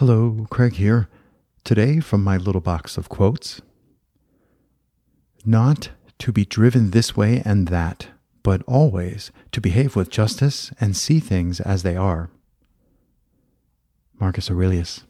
Hello, Craig here. Today, from my little box of quotes Not to be driven this way and that, but always to behave with justice and see things as they are. Marcus Aurelius.